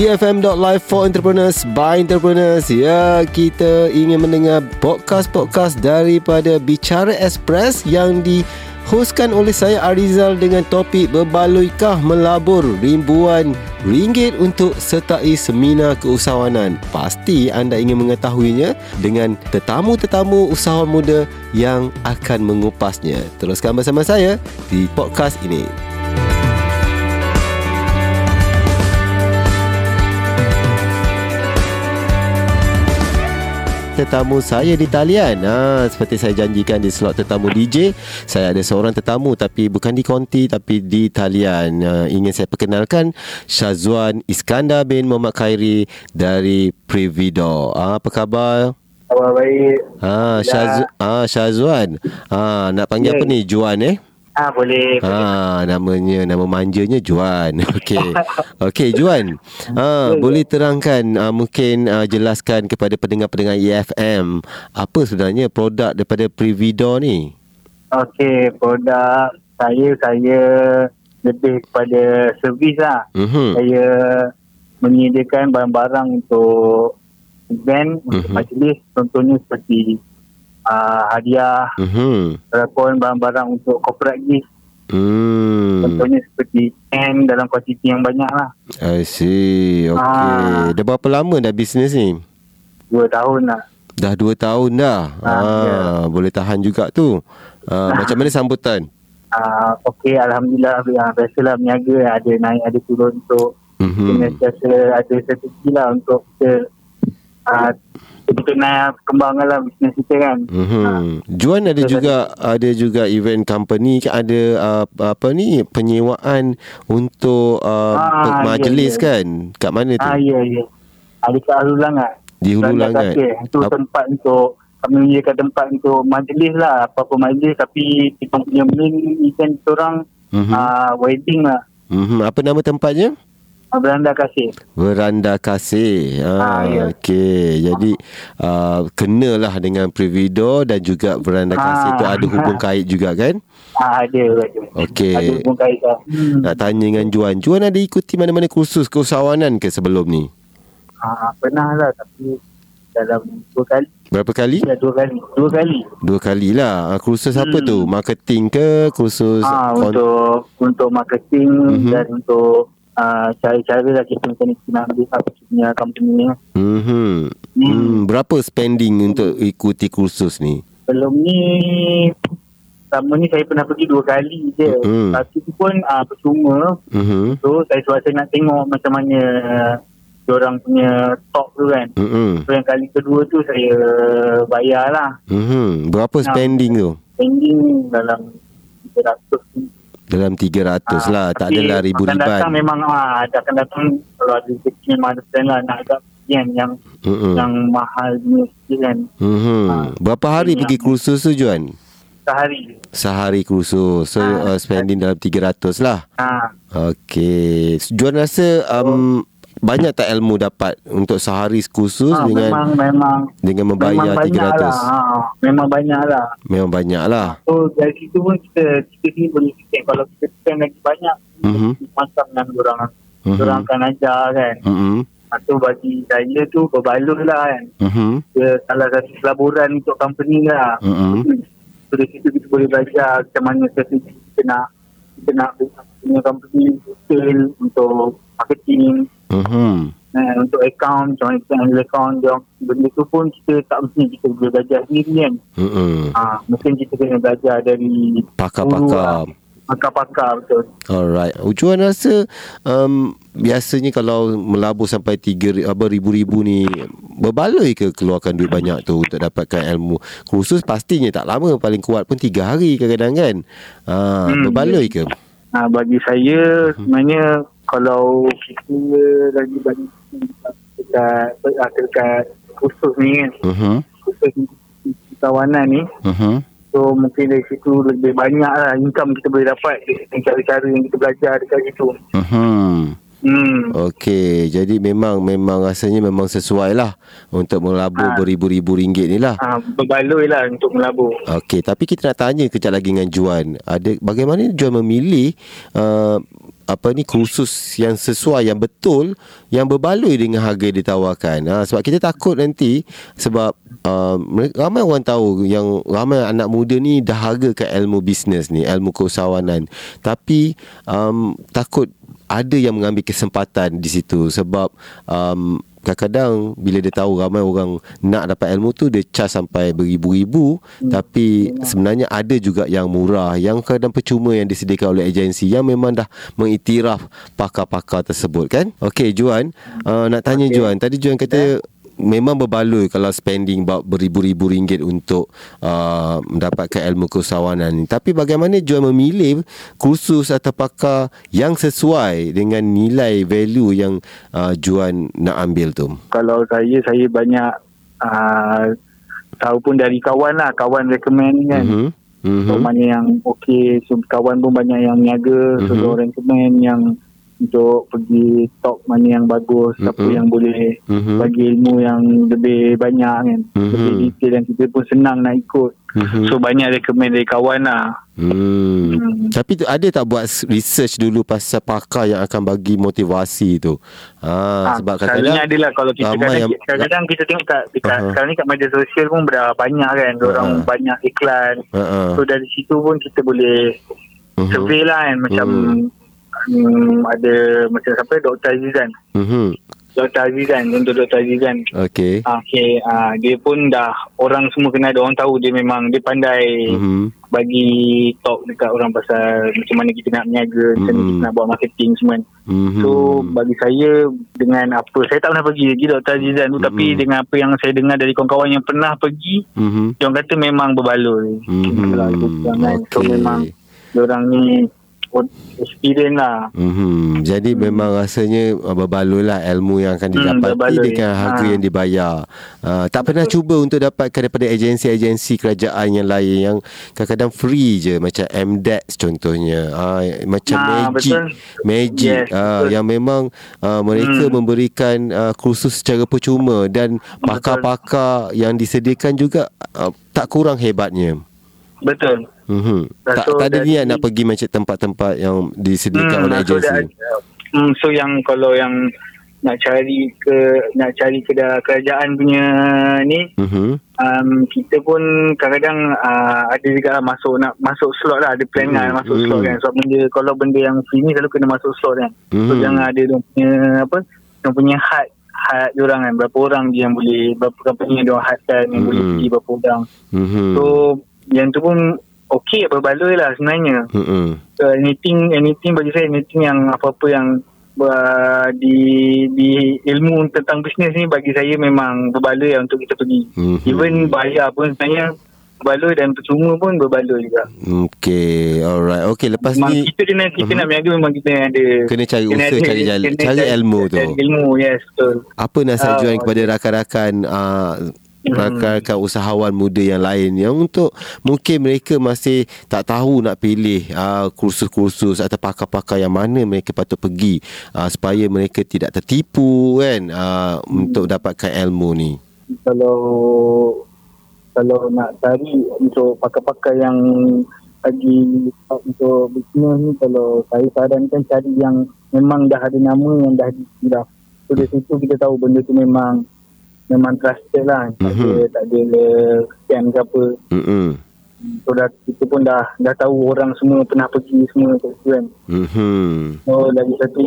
EFM.live for entrepreneurs by entrepreneurs. Ya, kita ingin mendengar podcast-podcast daripada Bicara Express yang di hostkan oleh saya Arizal dengan topik berbaluikah melabur ribuan ringgit untuk sertai seminar keusahawanan. Pasti anda ingin mengetahuinya dengan tetamu-tetamu usahawan muda yang akan mengupasnya. Teruskan bersama saya di podcast ini. Tetamu saya di talian. Ha, seperti saya janjikan di slot tetamu DJ, saya ada seorang tetamu tapi bukan di konti tapi di talian. Ha, ingin saya perkenalkan Syazwan Iskandar bin Muhammad Khairi dari Privido. Ha, apa khabar? Khabar baik. Ha, Syaz, ha, Syazwan. Ha, nak panggil yeah. apa ni? Juan eh? Ah boleh. Ha namanya nama manjanya Juan. Okey. Okey Juan. Ha boleh terangkan uh, mungkin uh, jelaskan kepada pendengar-pendengar EFM apa sebenarnya produk daripada Privido ni? Okey, produk saya saya lebih kepada servis lah. Mm-hmm. Saya menyediakan barang-barang untuk event, mm-hmm. untuk majlis contohnya seperti uh, hadiah mm-hmm. barang-barang untuk corporate gift Hmm. Contohnya seperti pen dalam kuantiti yang banyak lah. I see. Okay. Ha. Dah berapa lama dah bisnes ni? Dua tahun lah. Dah dua tahun dah? Ha, ha. Ya. Boleh tahan juga tu. Ha. Macam mana sambutan? Uh, Okey, Alhamdulillah. Ya, biasalah berniaga. Ada naik, ada turun untuk mm-hmm. ada strategi lah untuk kita uh, kita nak kembangkan lah bisnes kita kan. Mm-hmm. Ha. Juan ada so, juga tadi. ada juga event company ada uh, apa ni penyewaan untuk uh, ha, majlis ya, ya. kan. Kat mana tu? Ah ya ya. Ada kat Hulu Langat. Di Hulu Langat. Itu Ap- tempat untuk kami menyediakan tempat untuk majlis lah apa-apa majlis tapi kita punya main event kita orang mm-hmm. uh, wedding lah. Mm-hmm. Apa nama tempatnya? Beranda kasih. Beranda kasih. Ha, ha ya. Okey. Jadi uh, kenalah dengan Privido dan juga beranda ha. kasih tu ada hubung kait juga kan? Ha, ada. Okey. Ada hubung kait lah. Hmm. Nak tanya dengan Juan. Juan ada ikuti mana-mana kursus keusahawanan ke sebelum ni? Ha, pernah lah tapi dalam dua kali. Berapa kali? Ya, dua kali. Dua kali. Dua kali lah. Kursus hmm. apa tu? Marketing ke? Kursus? Ha, untuk, untuk marketing mm-hmm. dan untuk Uh, cara-cara lah kita macam ni nak ambil apa punya company ni. Mm-hmm. Hmm. hmm. Berapa spending untuk ikuti kursus ni? Belum ni sama ni saya pernah pergi dua kali je. Mm-hmm. Tapi tu pun uh, percuma. Mm-hmm. So saya suara nak tengok macam mana orang punya talk tu kan. Mm-hmm. So yang kali kedua tu saya bayar lah. Mm-hmm. Berapa spending nah, tu? Spending dalam 300 dalam 300 ha, ah, lah Tak adalah ribu-riban datang memang ha, Akan datang Kalau ada rezeki memang ada plan lah Nak agak yang yang, mm-hmm. yang mahal ni kan. Mm-hmm. Ha, Berapa hari pergi yang, kursus tu Juan? Sehari. Sehari kursus. So ha, uh, spending dalam 300 lah. Ha. Okay. Juan rasa um, banyak tak ilmu dapat untuk sehari kursus ha, dengan memang, memang, dengan membayar memang 300 lah. ha, memang banyak lah memang banyak lah so dari situ pun kita kita ni boleh fikir kalau kita spend lagi banyak uh-huh. macam dengan orang uh-huh. orang akan ajar kan uh-huh. Atau bagi saya tu berbaloi lah kan uh-huh. Dia salah satu pelaburan untuk company lah uh-huh. so dari situ kita boleh belajar macam mana strategi kita nak kita nak punya company sale untuk marketing Mm-hmm. Uh, untuk account, macam mana kita handle account dia, benda tu pun kita tak mesti kita boleh belajar sendiri kan. Mm-hmm. Uh, mungkin kita kena belajar dari pakar-pakar. Pakar-pakar betul. Alright. Ujuan rasa um, biasanya kalau melabur sampai tiga apa ribu-ribu ni berbaloi ke keluarkan duit banyak tu untuk dapatkan ilmu khusus pastinya tak lama paling kuat pun tiga hari kadang-kadang kan. Uh, hmm. Berbaloi ke? Uh, bagi saya hmm. Kalau kita lagi banyak dekat dekat khusus ni kan uh-huh. khusus kawanan ni uh-huh. so mungkin dari situ lebih banyak lah income kita boleh dapat dengan cara-cara yang kita belajar dekat situ uh-huh. Hmm. Okey, jadi memang memang rasanya memang sesuai lah untuk melabur ha. beribu-ribu ringgit ni lah. Ha, berbaloi lah untuk melabur. Okey, tapi kita nak tanya kejap lagi dengan Juan. Ada bagaimana Juan memilih uh, apa ni kursus yang sesuai yang betul yang berbaloi dengan harga yang ditawarkan. Ha, sebab kita takut nanti sebab uh, ramai orang tahu yang ramai anak muda ni dah hargakan ilmu bisnes ni, ilmu keusahawanan. Tapi um, takut ada yang mengambil kesempatan di situ sebab um, kadang-kadang bila dia tahu ramai orang nak dapat ilmu tu dia charge sampai beribu-ribu. Hmm. tapi sebenarnya ada juga yang murah yang kadang percuma yang disediakan oleh agensi yang memang dah mengiktiraf pakar-pakar tersebut kan? Okey Juan. Uh, nak tanya okay. Juan. Tadi Juan kata yeah memang berbaloi kalau spending beribu-ribu ringgit untuk uh, mendapatkan ilmu keusahawanan ni. Tapi bagaimana jual memilih kursus atau pakar yang sesuai dengan nilai value yang uh, Juan nak ambil tu? Kalau saya, saya banyak uh, tahu pun dari kawan lah. Kawan recommend kan. Mm-hmm. Mm-hmm. So, mana yang okey. So, kawan pun banyak yang niaga. Mm-hmm. So, recommend yang untuk pergi talk mana yang bagus mm-hmm. siapa yang boleh mm-hmm. bagi ilmu yang lebih banyak kan mm-hmm. lebih detail dan kita pun senang nak ikut mm-hmm. so banyak recommend dari kawan lah Hmm. Hmm. Tapi tu ada tak buat research dulu pasal pakar yang akan bagi motivasi tu? Ha, ha sebab kadang-kadang ada lah kalau kita kadang, yang, kadang-kadang kita tengok kat, dekat, uh-huh. sekarang ni kat media sosial pun dah banyak kan orang uh-huh. banyak iklan. Uh-huh. So dari situ pun kita boleh uh-huh. survey lah kan macam uh-huh um, ada macam siapa Dr. Azizan. Mhm. Dr. Azizan untuk Dr. Azizan. Okey. Okey, uh, dia pun dah orang semua kenal dia orang tahu dia memang dia pandai mm-hmm. bagi talk dekat orang pasal macam mana kita nak berniaga, mm-hmm. macam mana kita nak buat marketing semua. Mm-hmm. So bagi saya dengan apa saya tak pernah pergi lagi Dr. Azizan tu mm-hmm. tapi dengan apa yang saya dengar dari kawan-kawan yang pernah pergi, mm-hmm. dia orang kata memang berbaloi. Mm-hmm. Okay. So memang dia orang ni experience lah. Mm-hmm. Jadi hmm. memang rasanya uh, berbaloi lah ilmu yang akan hmm, didapati hmm, dengan harga ha. yang dibayar. Uh, tak pernah cuba untuk dapatkan daripada agensi-agensi kerajaan yang lain yang kadang-kadang free je macam MDEX contohnya. Uh, macam ha, Magic. Betul. Magic yes, uh, yang memang uh, mereka hmm. memberikan uh, kursus secara percuma dan pakar-pakar yang disediakan juga uh, tak kurang hebatnya. Betul. Mm-hmm. Tak, so, tak ada niat nak pergi macam tempat-tempat yang disediakan hmm, oleh agensi. So, hmm, so yang kalau yang nak cari ke nak cari ke kerajaan punya ni mm-hmm. um, kita pun kadang-kadang uh, ada juga lah masuk nak masuk slot lah ada plan mm-hmm. kan masuk mm-hmm. slot kan sebab benda kalau benda yang free ni selalu kena masuk slot kan mm-hmm. so jangan ada dia punya apa dia punya had had orang kan berapa orang je yang boleh berapa company yang dia hadkan yang mm-hmm. boleh pergi berapa orang mm-hmm. so yang tu pun okey berbaloi lah sebenarnya. Mm-hmm. So, anything anything bagi saya anything yang apa-apa yang uh, di di ilmu tentang bisnes ni bagi saya memang berbaloi lah untuk kita pergi. Mm-hmm. Even bayar pun sebenarnya berbaloi dan percuma pun berbaloi juga. Okey, alright. Okey, lepas memang ni kita kena kita uh-huh. nak berniaga memang kita ada kena cari kena usaha, ada, cari jalan, cari ilmu tu. Ilmu, yes, betul. Apa nasihat uh, jual kepada rakan-rakan uh, rakan-rakan hmm. usahawan muda yang lain yang untuk mungkin mereka masih tak tahu nak pilih uh, kursus-kursus atau pakar-pakar yang mana mereka patut pergi uh, supaya mereka tidak tertipu kan uh, hmm. untuk dapatkan ilmu ni kalau kalau nak cari untuk pakar-pakar yang lagi untuk bisnes ni kalau saya sarankan cari yang memang dah ada nama yang dah disilap so dari situ kita tahu benda tu memang memang trusted lah tak mm-hmm. ada tak ada scam ke apa mm-hmm. so dah, kita pun dah dah tahu orang semua pernah pergi semua ke situ kan mm-hmm. so lagi satu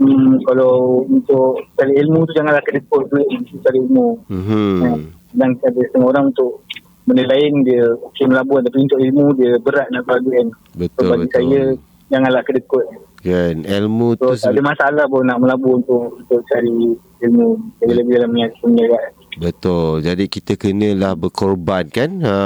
hmm, kalau untuk cari ilmu tu janganlah kena kod duit untuk cari ilmu mm-hmm. kan? dan ada setengah orang untuk benda lain dia okey melabur tapi untuk ilmu dia berat nak bagi kan betul, so, bagi betul. saya janganlah kod kan ilmu so, tu tak ada masalah pun nak melabur untuk untuk cari ilmu lebih-lebih dalam niat kan. Betul. Jadi kita kenalah berkorban kan. Ha.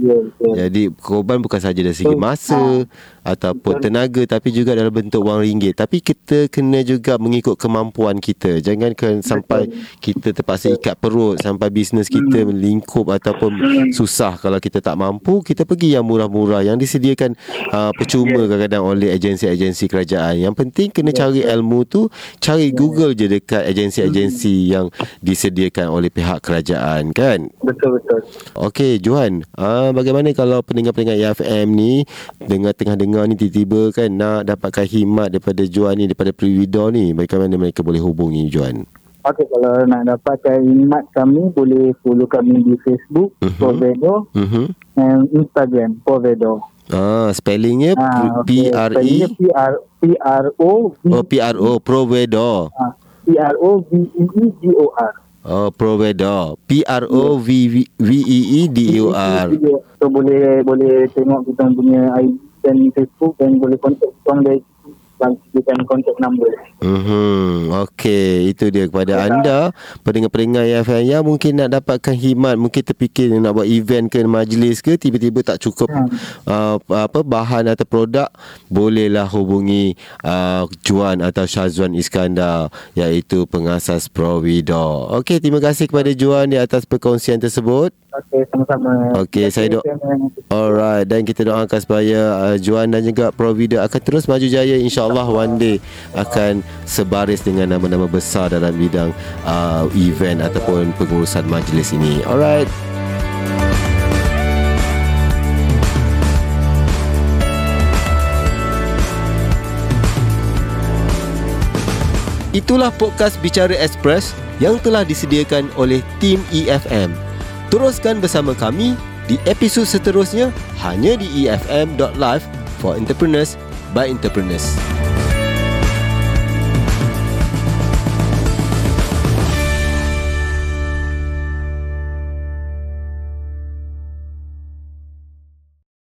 Ya, Jadi korban bukan saja dari segi masa ha. ataupun betul. tenaga tapi juga dalam bentuk wang ringgit. Tapi kita kena juga mengikut kemampuan kita. Jangan sampai kita terpaksa ikat perut sampai bisnes kita hmm. melingkup ataupun hmm. susah kalau kita tak mampu, kita pergi yang murah-murah yang disediakan uh, percuma kadang-kadang oleh agensi-agensi kerajaan. Yang penting kena cari ilmu tu, cari Google je dekat agensi-agensi yang disediakan oleh pihak kerajaan kan? Betul betul. Okey Johan, uh, bagaimana kalau pendengar-pendengar EFM ni dengar tengah dengar pendengar ni tiba-tiba kan nak dapatkan khidmat daripada Juan ni daripada Privido ni bagaimana mereka boleh hubungi Juan Okey, kalau nak dapatkan khidmat kami boleh follow kami di Facebook uh-huh. Provedo uh-huh. dan Instagram Provedo Ah, spellingnya ah, P R E P R P R O Oh P R O Provedo. Ah, P R O V E E. Oh Provedo. P R O V V E E D O R. So boleh boleh tengok kita punya ID dan Facebook dan boleh kontak kita dari dan sediakan kontak nombor. Hmm, okey, itu dia kepada ya. anda pendengar-pendengar FM yang mungkin nak dapatkan khidmat, mungkin terfikir nak buat event ke majlis ke tiba-tiba tak cukup hmm. uh, apa bahan atau produk, bolehlah hubungi uh, Juan atau Syazwan Iskandar iaitu pengasas Provido. Okey, terima kasih kepada Juan di atas perkongsian tersebut. Okey, sama-sama. Okey, saya doa. Alright, dan kita doakan supaya uh, Juan dan juga Provido akan terus maju jaya insya Allah one day akan sebaris dengan nama-nama besar dalam bidang uh, event ataupun pengurusan majlis ini. Alright. Itulah podcast Bicara Express yang telah disediakan oleh tim EFM. Teruskan bersama kami di episod seterusnya hanya di efm.live for entrepreneurs by entrepreneurs.